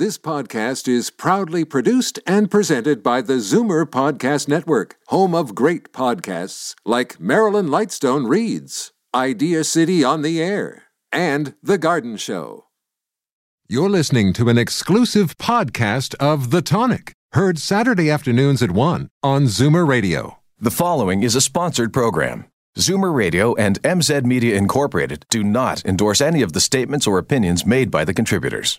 This podcast is proudly produced and presented by the Zoomer Podcast Network, home of great podcasts like Marilyn Lightstone Reads, Idea City on the Air, and The Garden Show. You're listening to an exclusive podcast of The Tonic, heard Saturday afternoons at 1 on Zoomer Radio. The following is a sponsored program. Zoomer Radio and MZ Media Incorporated do not endorse any of the statements or opinions made by the contributors.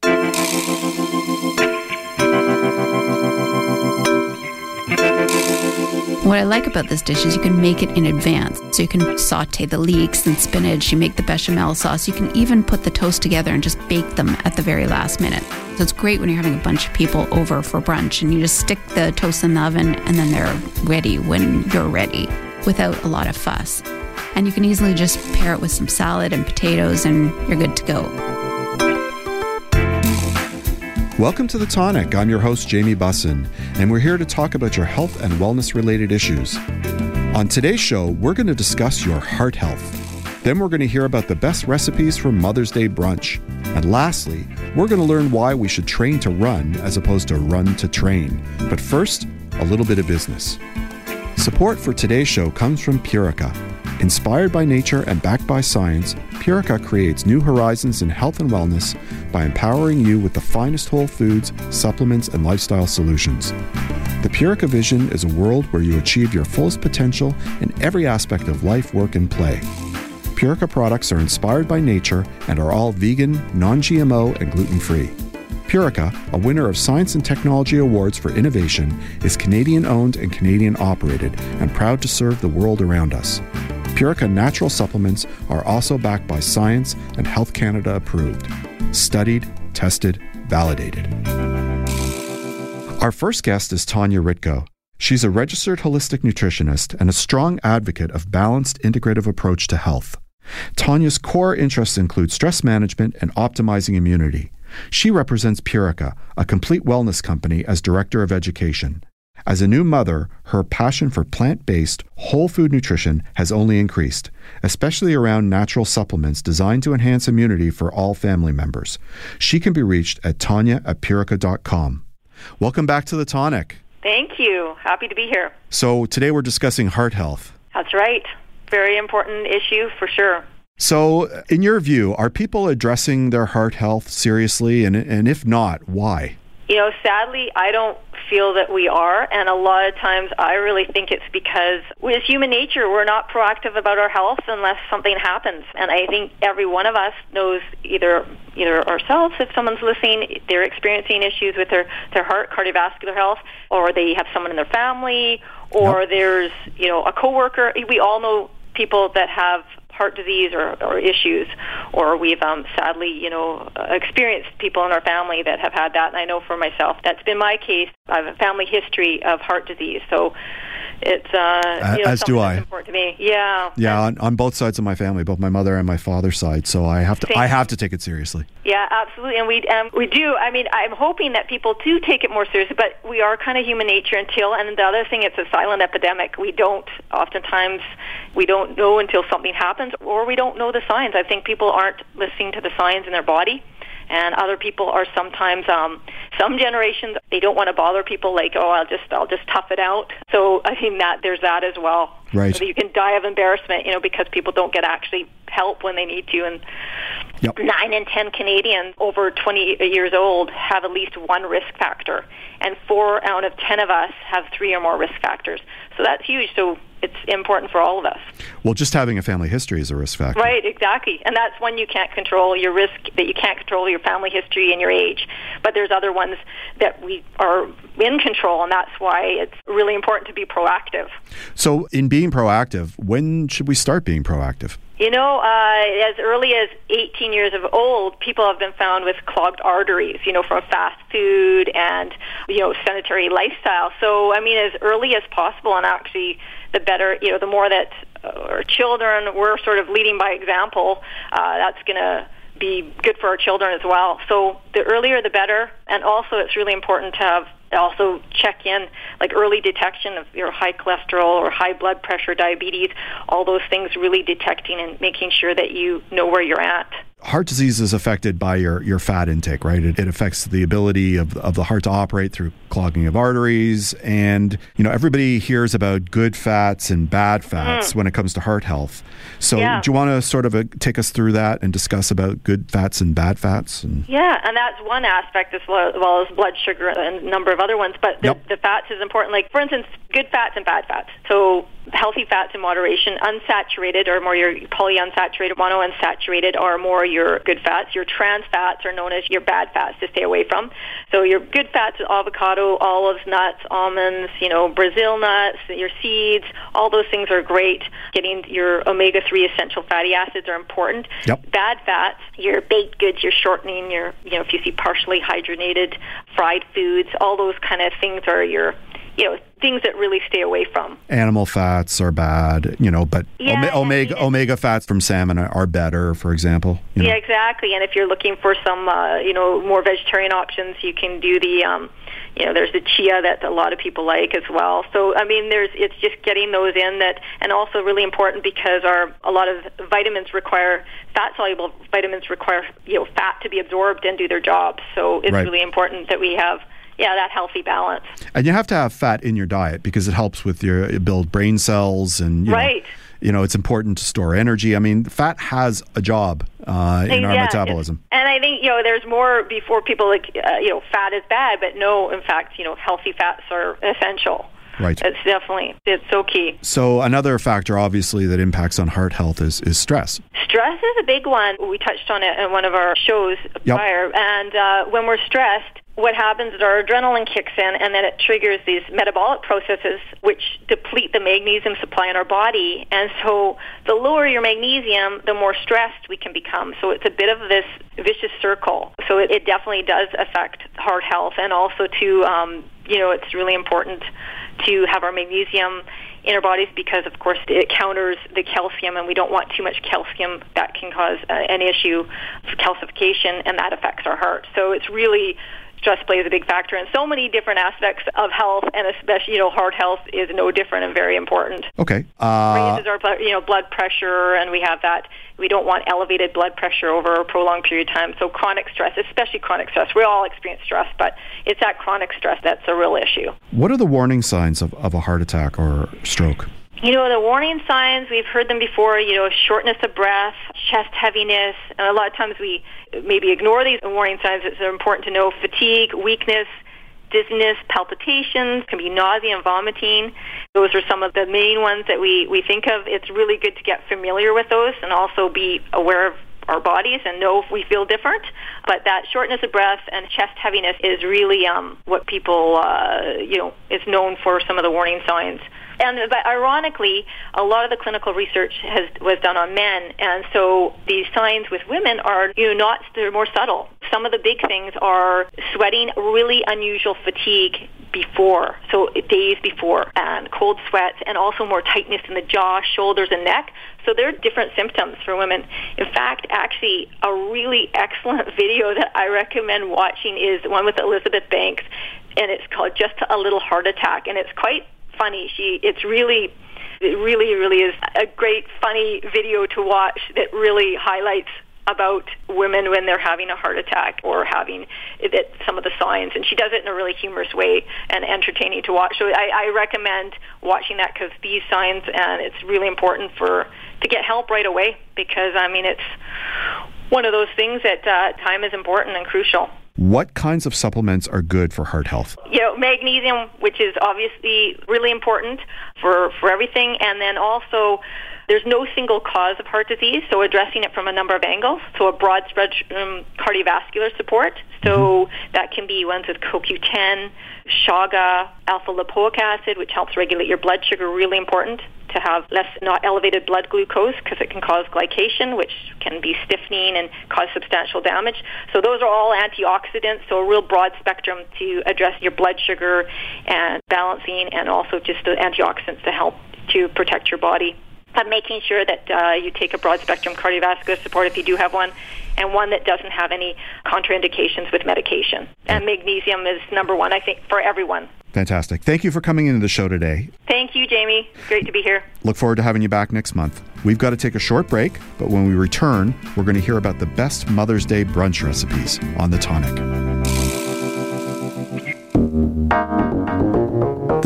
What I like about this dish is you can make it in advance. So you can saute the leeks and spinach, you make the bechamel sauce. You can even put the toast together and just bake them at the very last minute. So it's great when you're having a bunch of people over for brunch and you just stick the toast in the oven and then they're ready when you're ready without a lot of fuss. And you can easily just pair it with some salad and potatoes and you're good to go. Welcome to The Tonic. I'm your host, Jamie Bussin, and we're here to talk about your health and wellness related issues. On today's show, we're going to discuss your heart health. Then we're going to hear about the best recipes for Mother's Day brunch. And lastly, we're going to learn why we should train to run as opposed to run to train. But first, a little bit of business. Support for today's show comes from Purica. Inspired by nature and backed by science, Purica creates new horizons in health and wellness by empowering you with the finest whole foods, supplements, and lifestyle solutions. The Purica vision is a world where you achieve your fullest potential in every aspect of life, work, and play. Purica products are inspired by nature and are all vegan, non GMO, and gluten free. Purica, a winner of Science and Technology Awards for Innovation, is Canadian owned and Canadian operated and proud to serve the world around us. Purica natural supplements are also backed by science and Health Canada approved. Studied, tested, validated. Our first guest is Tanya Ritko. She's a registered holistic nutritionist and a strong advocate of balanced integrative approach to health. Tanya's core interests include stress management and optimizing immunity. She represents Purica, a complete wellness company, as director of education. As a new mother, her passion for plant based, whole food nutrition has only increased, especially around natural supplements designed to enhance immunity for all family members. She can be reached at tanya at purica.com. Welcome back to the Tonic. Thank you. Happy to be here. So, today we're discussing heart health. That's right. Very important issue for sure. So, in your view, are people addressing their heart health seriously? And, and if not, why? You know, sadly, I don't feel that we are, and a lot of times I really think it's because with human nature, we're not proactive about our health unless something happens. And I think every one of us knows either either ourselves, if someone's listening, they're experiencing issues with their their heart, cardiovascular health, or they have someone in their family, or yep. there's you know a coworker. We all know people that have heart disease or, or issues, or we've um, sadly, you know, experienced people in our family that have had that. And I know for myself, that's been my case. I have a family history of heart disease, so it's uh, you know, as do I. Important to me, yeah. Yeah, on, on, both sides of my family, both my mother and my father's side. So I have to, Same. I have to take it seriously. Yeah, absolutely, and we um, we do. I mean, I'm hoping that people do take it more seriously, but we are kind of human nature until. And the other thing, it's a silent epidemic. We don't oftentimes we don't know until something happens, or we don't know the signs. I think people aren't listening to the signs in their body and other people are sometimes um, some generations they don't want to bother people like oh I'll just I'll just tough it out. So I think that there's that as well. Right. So you can die of embarrassment, you know, because people don't get actually help when they need to. And yep. nine in ten Canadians over 20 years old have at least one risk factor, and four out of ten of us have three or more risk factors. So that's huge. So it's important for all of us. Well, just having a family history is a risk factor. Right, exactly. And that's one you can't control your risk that you can't control your family history and your age. But there's other ones that we are in control and that's why it's really important to be proactive. So, in being proactive, when should we start being proactive? You know, uh, as early as 18 years of old, people have been found with clogged arteries, you know, from fast food and, you know, sedentary lifestyle. So, I mean, as early as possible, and actually, the better, you know, the more that uh, our children, we're sort of leading by example, uh, that's going to be good for our children as well. So the earlier the better, and also it's really important to have also check in like early detection of your high cholesterol or high blood pressure, diabetes, all those things really detecting and making sure that you know where you're at. Heart disease is affected by your, your fat intake, right? It, it affects the ability of, of the heart to operate through clogging of arteries. And, you know, everybody hears about good fats and bad fats mm. when it comes to heart health. So yeah. do you want to sort of uh, take us through that and discuss about good fats and bad fats? And yeah, and that's one aspect as well, as, well as blood sugar and a number of other ones. But the, yep. the fats is important. Like, for instance, good fats and bad fats. So healthy fats in moderation, unsaturated or more your polyunsaturated, monounsaturated are more your good fats. Your trans fats are known as your bad fats to stay away from. So your good fats, are avocado, olives, nuts, almonds, you know, Brazil nuts, your seeds, all those things are great. Getting your omega-3 essential fatty acids are important. Yep. Bad fats, your baked goods, your shortening, your, you know, if you see partially hydrogenated fried foods, all those kind of things are your you know things that really stay away from. Animal fats are bad, you know, but yeah, omega omega fats from salmon are better, for example. You know? Yeah, exactly. And if you're looking for some, uh, you know, more vegetarian options, you can do the. Um, you know, there's the chia that a lot of people like as well. So, I mean, there's it's just getting those in that, and also really important because our a lot of vitamins require fat soluble vitamins require you know fat to be absorbed and do their job. So, it's right. really important that we have yeah, that healthy balance. And you have to have fat in your diet because it helps with your build brain cells and you right. Know, you know, it's important to store energy. I mean, fat has a job uh, in our metabolism. And I think, you know, there's more before people like, uh, you know, fat is bad, but no, in fact, you know, healthy fats are essential. Right. It's definitely, it's so key. So another factor, obviously, that impacts on heart health is, is stress. Stress is a big one. We touched on it in one of our shows yep. prior. And uh, when we're stressed, what happens is our adrenaline kicks in and then it triggers these metabolic processes which deplete the magnesium supply in our body. And so the lower your magnesium, the more stressed we can become. So it's a bit of this vicious circle. So it, it definitely does affect heart health and also to, um, you know, it's really important to have our magnesium in our bodies because, of course, it counters the calcium, and we don't want too much calcium. That can cause uh, an issue for calcification, and that affects our heart. So it's really stress plays a big factor in so many different aspects of health, and especially you know heart health is no different and very important. Okay, uh, raises our you know blood pressure, and we have that. We don't want elevated blood pressure over a prolonged period of time. So chronic stress, especially chronic stress, we all experience stress, but it's that chronic stress that's a real issue. What are the warning signs of, of a heart attack or stroke? You know, the warning signs, we've heard them before, you know, shortness of breath, chest heaviness, and a lot of times we maybe ignore these warning signs. It's important to know fatigue, weakness, dizziness, palpitations, can be nausea and vomiting. Those are some of the main ones that we, we think of. It's really good to get familiar with those and also be aware of our bodies and know if we feel different. But that shortness of breath and chest heaviness is really um, what people, uh, you know, is known for some of the warning signs and but ironically, a lot of the clinical research has was done on men, and so these signs with women are you know not they're more subtle. Some of the big things are sweating, really unusual fatigue before, so days before, and cold sweats, and also more tightness in the jaw, shoulders, and neck. So there are different symptoms for women. In fact, actually, a really excellent video that I recommend watching is one with Elizabeth Banks, and it's called Just a Little Heart Attack, and it's quite funny. She it's really it really really is a great funny video to watch that really highlights about women when they're having a heart attack or having it, some of the signs. And she does it in a really humorous way and entertaining to watch. So i, I recommend watching that because these signs and it's really important for to get help right away because i mean it's one of those things that uh, time is important and crucial what kinds of supplements are good for heart health? You know, magnesium, which is obviously really important for, for everything, and then also there's no single cause of heart disease, so addressing it from a number of angles. So a broad spectrum cardiovascular support. So mm-hmm. that can be ones with CoQ10, chaga, alpha lipoic acid, which helps regulate your blood sugar, really important to have less not elevated blood glucose because it can cause glycation, which can be stiffening and cause substantial damage. So those are all antioxidants, so a real broad spectrum to address your blood sugar and balancing, and also just the antioxidants to help to protect your body. But making sure that uh, you take a broad spectrum cardiovascular support if you do have one, and one that doesn't have any contraindications with medication. And magnesium is number one, I think, for everyone. Fantastic. Thank you for coming into the show today. Thank you, Jamie. Great to be here. Look forward to having you back next month. We've got to take a short break, but when we return, we're going to hear about the best Mother's Day brunch recipes on The Tonic.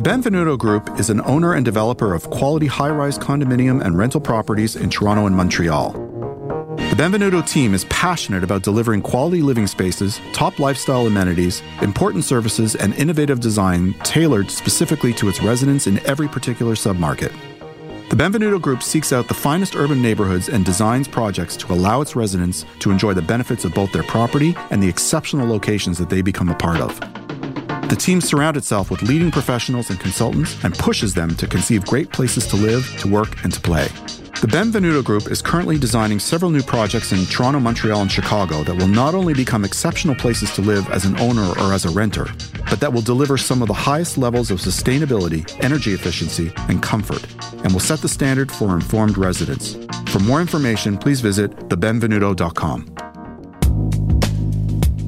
Benvenuto Group is an owner and developer of quality high rise condominium and rental properties in Toronto and Montreal. The Benvenuto team is passionate about delivering quality living spaces, top lifestyle amenities, important services, and innovative design tailored specifically to its residents in every particular submarket. The Benvenuto Group seeks out the finest urban neighborhoods and designs projects to allow its residents to enjoy the benefits of both their property and the exceptional locations that they become a part of. The team surrounds itself with leading professionals and consultants and pushes them to conceive great places to live, to work, and to play. The Benvenuto Group is currently designing several new projects in Toronto, Montreal, and Chicago that will not only become exceptional places to live as an owner or as a renter, but that will deliver some of the highest levels of sustainability, energy efficiency, and comfort, and will set the standard for informed residents. For more information, please visit thebenvenuto.com.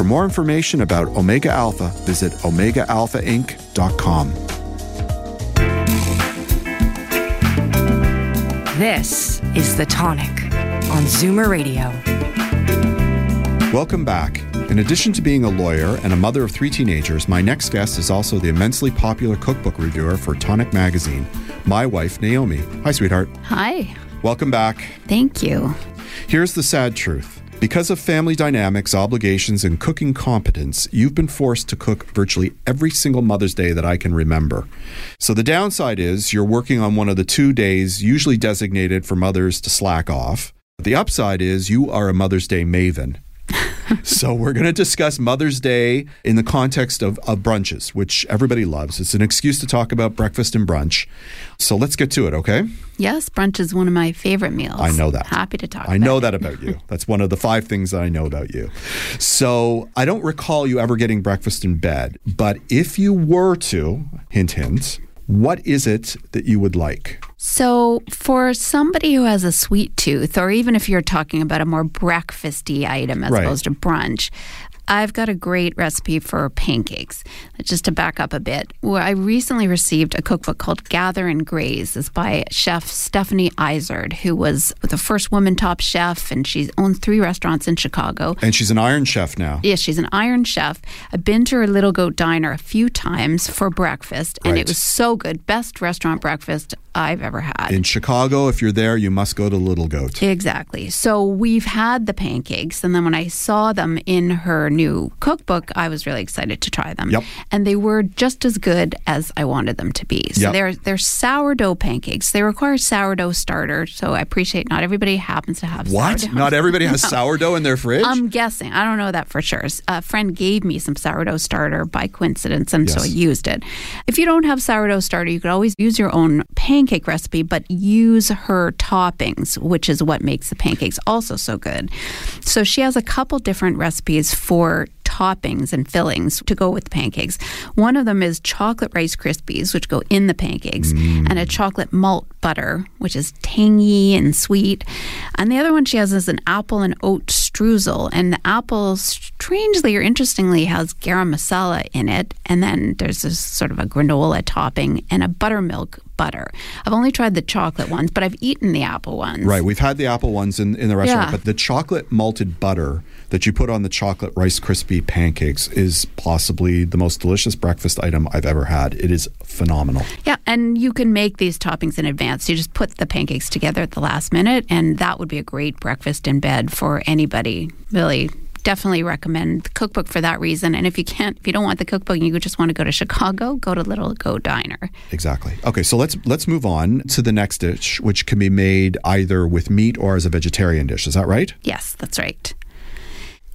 For more information about Omega Alpha, visit OmegaAlphaInc.com. This is The Tonic on Zoomer Radio. Welcome back. In addition to being a lawyer and a mother of three teenagers, my next guest is also the immensely popular cookbook reviewer for Tonic Magazine, my wife, Naomi. Hi, sweetheart. Hi. Welcome back. Thank you. Here's the sad truth. Because of family dynamics, obligations, and cooking competence, you've been forced to cook virtually every single Mother's Day that I can remember. So the downside is you're working on one of the two days usually designated for mothers to slack off. The upside is you are a Mother's Day maven. So we're going to discuss Mother's Day in the context of, of brunches, which everybody loves. It's an excuse to talk about breakfast and brunch. So let's get to it, okay? Yes, brunch is one of my favorite meals. I know that. Happy to talk I know it. that about you. That's one of the five things that I know about you. So I don't recall you ever getting breakfast in bed, but if you were to, hint, hint, what is it that you would like? So, for somebody who has a sweet tooth, or even if you're talking about a more breakfasty item as Right. opposed to brunch, I've got a great recipe for pancakes. Just to back up a bit, well, I recently received a cookbook called Gather and Graze. It's by chef Stephanie Izard, who was the first woman top chef, and she owns three restaurants in Chicago. And she's an iron chef now. Yes, she's an iron chef. I've been to her Little Goat Diner a few times for breakfast, and Right. it was so good. Best restaurant breakfast I've ever had. In Chicago, if you're there, you must go to Little Goat. Exactly. So we've had the pancakes, and then when I saw them in her new cookbook, I was really excited to try them. Yep. And they were just as good as I wanted them to be. So Yep. they're they're sourdough pancakes. They require sourdough starter. So I appreciate not everybody happens to have What? sourdough. Not everybody has sourdough in their fridge? I'm guessing. I don't know that for sure. A friend gave me some sourdough starter by coincidence, and so I used it. If you don't have sourdough starter, you could always use your own pancake recipe, but use her toppings, which is what makes the pancakes also so good. So she has a couple different recipes for toppings and fillings to go with the pancakes. One of them is chocolate Rice Krispies, which go in the pancakes, mm. and a chocolate malt butter, which is tangy and sweet. And the other one she has is an apple and oat streusel. And the apple, strangely or interestingly, has garam masala in it. And then there's this sort of a granola topping and a buttermilk butter. I've only tried the chocolate ones, but I've eaten the apple ones. Right, we've had the apple ones in, in the restaurant, Yeah. but the chocolate malted butter that you put on the chocolate Rice Krispie pancakes is possibly the most delicious breakfast item I've ever had. It is phenomenal. Yeah, and you can make these toppings in advance. You just put the pancakes together at the last minute, and that would be a great breakfast in bed for anybody. Really, definitely recommend the cookbook for that reason. And if you can't, if you don't want the cookbook, and you just want to go to Chicago, go to Little Goat Diner. Exactly. Okay, so let's let's move on to the next dish, which can be made either with meat or as a vegetarian dish. Is that right? Yes, that's right.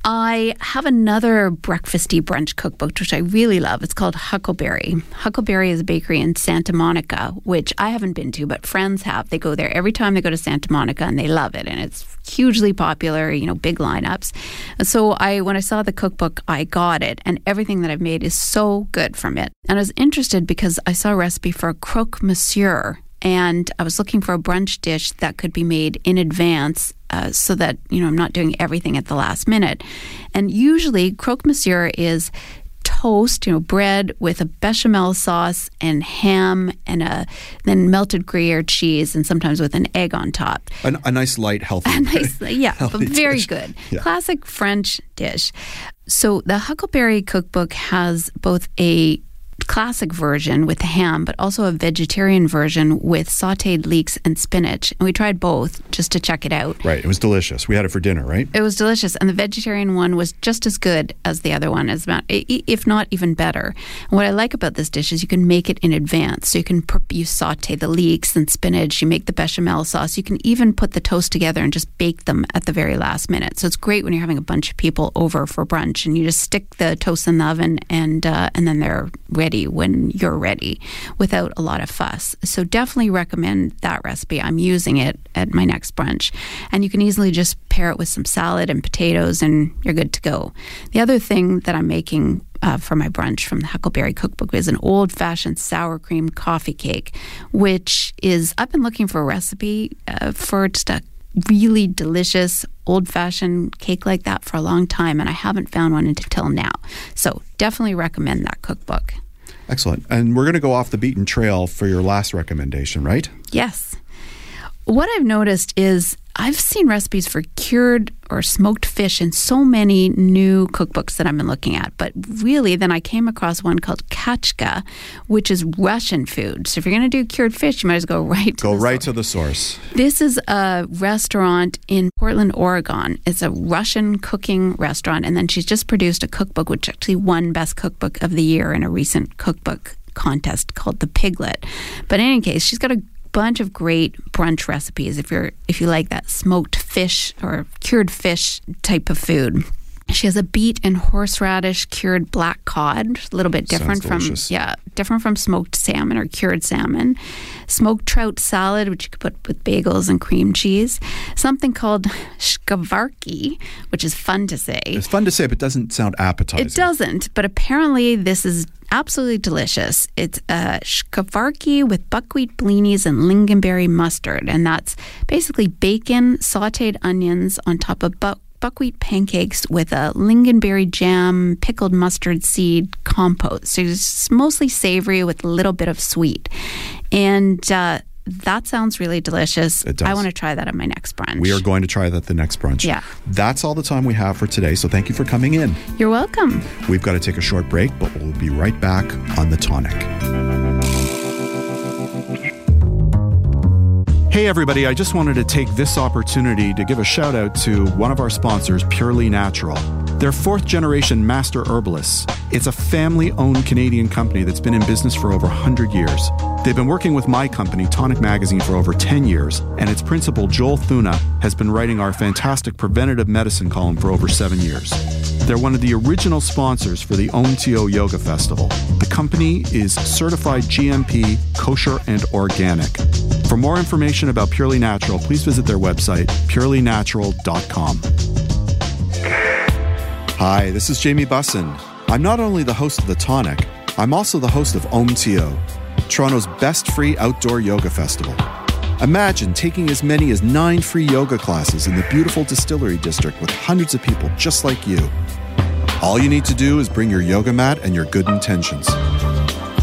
I have another breakfasty brunch cookbook, which I really love. It's called Huckleberry. Huckleberry is a bakery in Santa Monica, which I haven't been to, but friends have. They go there every time they go to Santa Monica and they love it. And it's hugely popular, you know, big lineups. So I when I saw the cookbook, I got it. And everything that I've made is so good from it. And I was interested because I saw a recipe for a croque monsieur and I was looking for a brunch dish that could be made in advance uh, so that you know I'm not doing everything at the last minute. And usually, croque monsieur is toast, you know, bread with a bechamel sauce and ham and a then melted Gruyere cheese and sometimes with an egg on top. A, a nice light, healthy. A nice, yeah, healthy very dish. good. Yeah. Classic French dish. So the Huckleberry cookbook has both a classic version with ham, but also a vegetarian version with sauteed leeks and spinach. And we tried both just to check it out. Right. It was delicious. We had it for dinner, right? It was delicious, and the vegetarian one was just as good as the other one, as about, i- i- if not even better. And what I like about this dish is you can make it in advance. So you can you saute the leeks and spinach, you make the bechamel sauce. You can even put the toast together and just bake them at the very last minute. So it's great when you're having a bunch of people over for brunch, and you just stick the toast in the oven, and uh, and then they're ready when you're ready, without a lot of fuss. So definitely recommend that recipe. I'm using it at my next brunch, and you can easily just pair it with some salad and potatoes, and you're good to go. The other thing that I'm making uh, for my brunch from the Huckleberry Cookbook is an old fashioned sour cream coffee cake, which is, I've been looking for a recipe uh, for just a really delicious old fashioned cake like that for a long time, and I haven't found one until now. So definitely recommend that cookbook. Excellent. And we're going to go off the beaten trail for your last recommendation, right? Yes. What I've noticed is I've seen recipes for cured or smoked fish in so many new cookbooks that I've been looking at. But really, then I came across one called Kachka, which is Russian food. So if you're going to do cured fish, you might as well go right to Go the right source. to the source. This is a restaurant in Portland, Oregon. It's a Russian cooking restaurant. And then she's just produced a cookbook, which actually won Best Cookbook of the Year in a recent cookbook contest called The Piglet. But in any case, she's got a bunch of great brunch recipes if you're if you like that smoked fish or cured fish type of food. She has a beet and horseradish cured black cod, a little bit different Sounds from delicious. yeah, different from smoked salmon or cured salmon. Smoked trout salad, which you could put with bagels and cream cheese. Something called shkavarki, which is fun to say. It's fun to say, but doesn't sound appetizing. It doesn't, but apparently this is absolutely delicious. It's uh, shkavarki with buckwheat blinis and lingonberry mustard, and that's basically bacon, sautéed onions on top of buck buckwheat pancakes with a lingonberry jam, pickled mustard seed compote. So it's mostly savory with a little bit of sweet, and. Uh, that sounds really delicious. It does. I want to try that at my next brunch. We are going to try that at the next brunch. Yeah. That's all the time we have for today. So thank you for coming in. You're welcome. We've got to take a short break, but we'll be right back on The Tonic. Hey, everybody, I just wanted to take this opportunity to give a shout out to one of our sponsors, Purely Natural. They're fourth generation master herbalists. It's a family owned Canadian company that's been in business for over 100 years. They've been working with my company, Tonic Magazine, for over 10 years, and its principal, Joel Thuna, has been writing our fantastic preventative medicine column for over seven years. They're one of the original sponsors for the OMTO Yoga Festival. The company is certified GMP, kosher, and organic. For more information about Purely Natural, please visit their website, purelynatural.com. Hi, this is Jamie Bussin. I'm not only the host of The Tonic, I'm also the host of OMTO, Toronto's best free outdoor yoga festival. Imagine taking as many as nine free yoga classes in the beautiful distillery district with hundreds of people just like you. All you need to do is bring your yoga mat and your good intentions.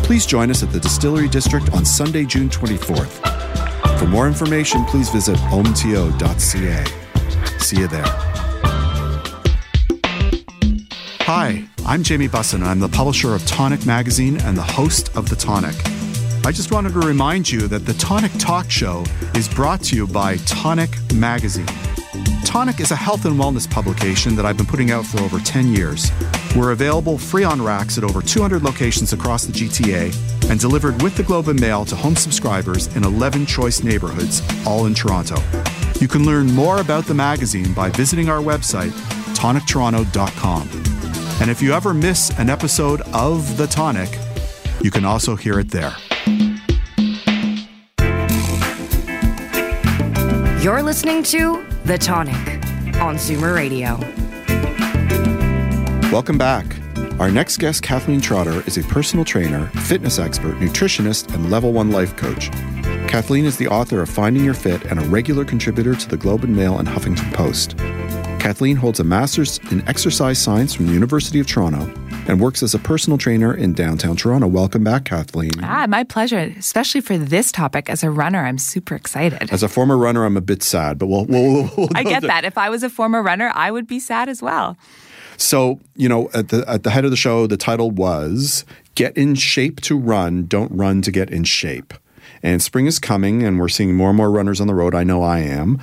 Please join us at the Distillery District on Sunday, June 24th. For more information, please visit omto.ca. See you there. Hi, I'm Jamie Bussin, and I'm the publisher of Tonic Magazine and the host of The Tonic. I just wanted to remind you that the Tonic Talk Show is brought to you by Tonic Magazine. Tonic is a health and wellness publication that I've been putting out for over 10 years. We're available free on racks at over 200 locations across the GTA and delivered with the Globe and Mail to home subscribers in 11 choice neighborhoods, all in Toronto. You can learn more about the magazine by visiting our website, tonictoronto.com. And if you ever miss an episode of The Tonic, you can also hear it there. You're listening to The Tonic on Zoomer Radio. Welcome back. Our next guest, Kathleen Trotter, is a personal trainer, fitness expert, nutritionist, and level one life coach. Kathleen is the author of Finding Your Fit and a regular contributor to the Globe and Mail and Huffington Post. Kathleen holds a master's in exercise science from the University of Toronto and works as a personal trainer in downtown Toronto. Welcome back, Kathleen. Ah, my pleasure, especially for this topic. As a runner, I'm super excited. As a former runner, I'm a bit sad, but we'll. we'll, we'll I get that. If I was a former runner, I would be sad as well. So, you know, at the at the head of the show, the title was "Get in shape to run, don't run to get in shape." And spring is coming, and we're seeing more and more runners on the road. I know I am.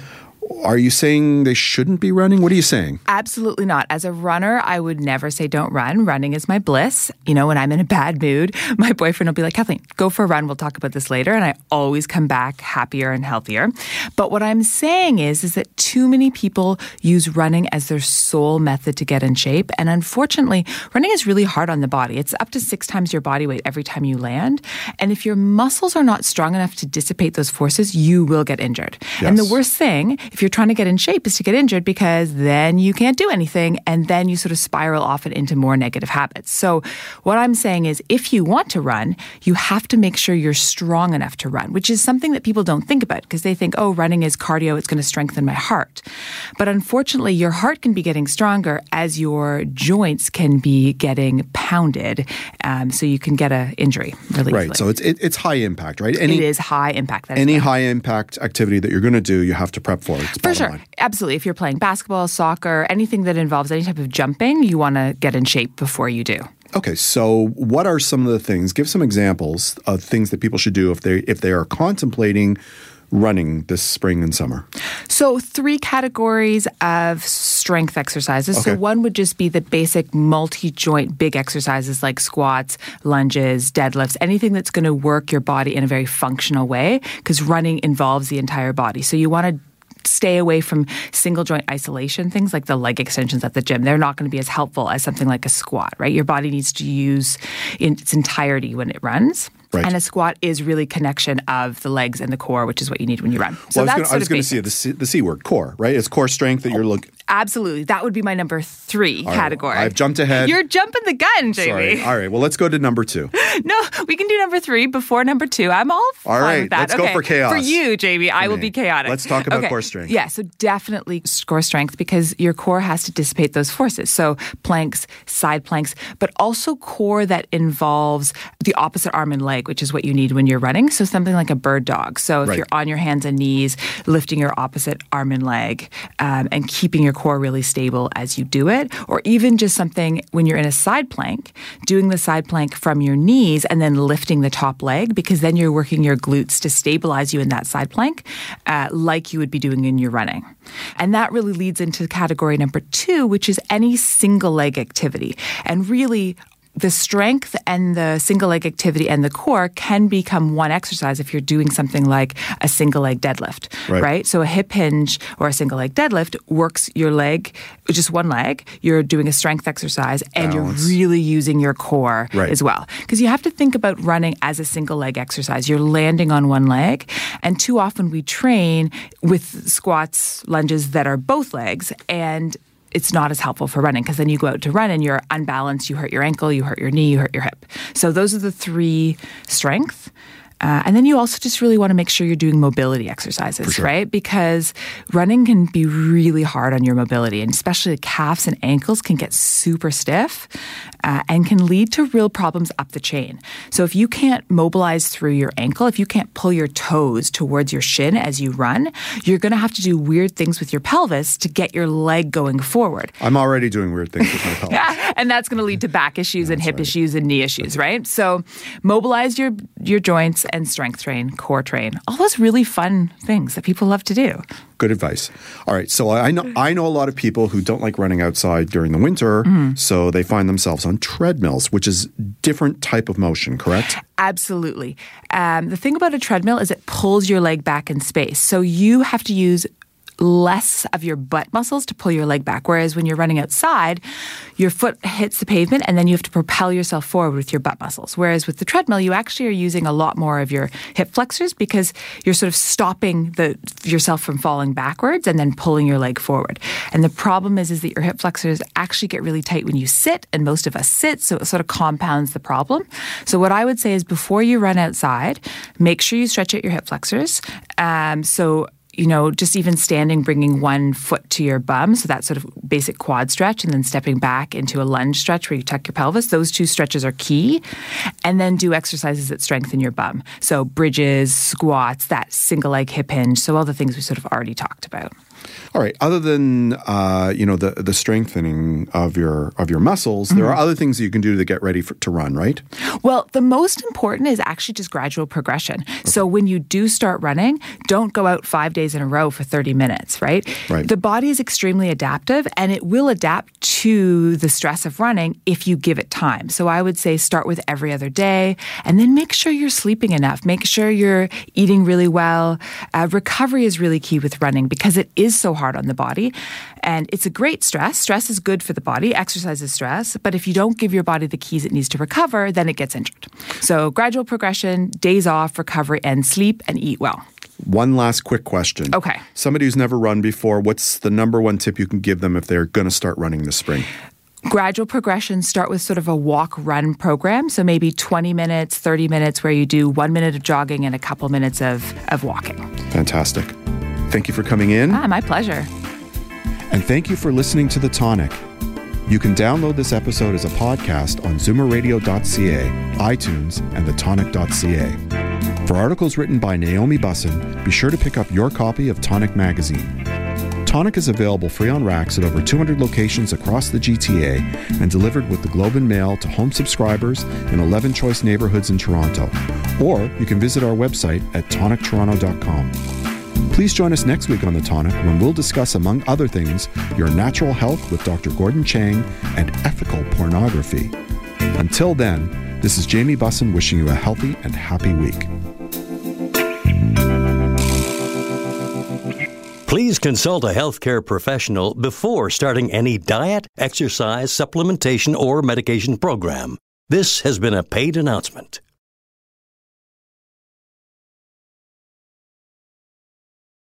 Are you saying they shouldn't be running? What are you saying? Absolutely not. As a runner, I would never say don't run. Running is my bliss. You know, when I'm in a bad mood, my boyfriend will be like, Kathleen, go for a run. We'll talk about this later. And I always come back happier and healthier. But what I'm saying is, is that too many people use running as their sole method to get in shape. And unfortunately, running is really hard on the body. It's up to six times your body weight every time you land. And if your muscles are not strong enough to dissipate those forces, you will get injured. Yes. And the worst thing, if you're trying to get in shape is to get injured because then you can't do anything and then you sort of spiral off it into more negative habits. So what I'm saying is if you want to run, you have to make sure you're strong enough to run, which is something that people don't think about because they think, oh, running is cardio, it's going to strengthen my heart. But unfortunately, your heart can be getting stronger as your joints can be getting pounded. Um, so you can get an injury really Right. easily. So it's it, it's high impact, right? it is high impact. Any right. high impact activity that you're going to do, you have to prep for. For sure. line. Absolutely. If you're playing basketball, soccer, anything that involves any type of jumping, you want to get in shape before you do. Okay, so what are some of the things? Give some examples of things that people should do if they if they are contemplating running this spring and summer. So, three categories of strength exercises. So, one would just be the basic multi joint big exercises like squats, lunges, deadlifts, anything that's going to work your body in a very functional way because running involves the entire body. So, you want to stay away from single joint isolation things like the leg extensions at the gym they're not going to be as helpful as something like a squat right your body needs to use in its entirety when it runs Right. and a squat is really connection of the legs and the core which is what you need when you run so well, I was gonna- I sort was of going to say the C, the C word, core, right? It's core strength that you're looking. Absolutely. That would be my number three right. category. I've jumped ahead. You're jumping the gun, Jamie. Sorry. All right. Well, let's go to number two. No, we can do number three before number two. I'm all fine All right, with that. let's go for chaos. For you, Jamie, I will me. be chaotic. Let's talk about Okay. core strength. Yeah, so definitely core strength because your core has to dissipate those forces. So planks, side planks, but also core that involves the opposite arm and leg, which is what you need when you're running. So something like a bird dog. So if Right. you're on your hands and knees, lifting your opposite arm and leg, um, and keeping your core really stable as you do it, or even just something when you're in a side plank, doing the side plank from your knees and then lifting the top leg, because then you're working your glutes to stabilize you in that side plank, uh, like you would be doing in your running. And that really leads into category number two, which is any single leg activity. And really, the strength and the single leg activity and the core can become one exercise if you're doing something like a single leg deadlift, Right. right? So a hip hinge or a single leg deadlift works your leg, just one leg. You're doing a strength exercise and Balance. you're really using your core Right. as well. Because you have to think about running as a single leg exercise. You're landing on one leg. And too often we train with squats, lunges that are both legs. And it's not as helpful for running because then you go out to run and you're unbalanced. You hurt your ankle, you hurt your knee, you hurt your hip. So those are the three strength. Uh, and then you also just really want to make sure you're doing mobility exercises, right? Because running can be really hard on your mobility, and especially the calves and ankles can get super stiff uh, and can lead to real problems up the chain. So if you can't mobilize through your ankle, if you can't pull your toes towards your shin as you run, you're going to have to do weird things with your pelvis to get your leg going forward. I'm already doing weird things with my pelvis. and that's going to lead to back issues and hip issues and knee issues, right? So mobilize your your joints and strength train, core train. All those really fun things that people love to do. Good advice. All right, so I know I know a lot of people who don't like running outside during the winter, Mm-hmm. so they find themselves on treadmills, which is different type of motion, correct? Absolutely. Um, the thing about a treadmill is it pulls your leg back in space. So you have to use less of your butt muscles to pull your leg back. Whereas when you're running outside, your foot hits the pavement and then you have to propel yourself forward with your butt muscles. Whereas with the treadmill, you actually are using a lot more of your hip flexors because you're sort of stopping the yourself from falling backwards and then pulling your leg forward. And the problem is is that your hip flexors actually get really tight when you sit, and most of us sit, so it sort of compounds the problem. So what I would say is before you run outside, make sure you stretch out your hip flexors. Um, so you know, just even standing, bringing one foot to your bum, so that sort of basic quad stretch, and then stepping back into a lunge stretch where you tuck your pelvis. Those two stretches are key. And then do exercises that strengthen your bum. So bridges, squats, that single leg hip hinge. So all the things we sort of already talked about. All right. Other than uh, you know the the strengthening of your of your muscles, mm-hmm. there are other things that you can do to get ready for, to run, right? Well, the most important is actually just gradual progression. Okay. So when you do start running, don't go out five days in a row for thirty minutes, right? Right. The body is extremely adaptive, and it will adapt to the stress of running if you give it time. So I would say start with every other day, and then make sure you're sleeping enough. Make sure you're eating really well. Uh, recovery is really key with running because it is is so hard on the body. And it's a great stress. Stress is good for the body, exercise is stress. But if you don't give your body the keys it needs to recover, then it gets injured. So gradual progression, days off, recovery, and sleep and eat well. One last quick question. Okay. Somebody who's never run before, what's the number one tip you can give them if they're going to start running this spring? gradual progression start with sort of a walk run program so maybe 20 minutes 30 minutes where you do one minute of jogging and a couple minutes of, of walking fantastic Thank you for coming in. Ah, my pleasure. And thank you for listening to The Tonic. You can download this episode as a podcast on zoomerradio.ca, iTunes, and thetonic.ca. For articles written by Naomi Bussin, be sure to pick up your copy of Tonic Magazine. Tonic is available free on racks at over 200 locations across the GTA and delivered with the Globe and Mail to home subscribers in 11 choice neighborhoods in Toronto. Or you can visit our website at tonictoronto.com. Please join us next week on The Tonic when we'll discuss, among other things, your natural health with Dr. Gordon Chang and ethical pornography. Until then, this is Jamie Bussin wishing you a healthy and happy week. Please consult a healthcare professional before starting any diet, exercise, supplementation, or medication program. This has been a paid announcement.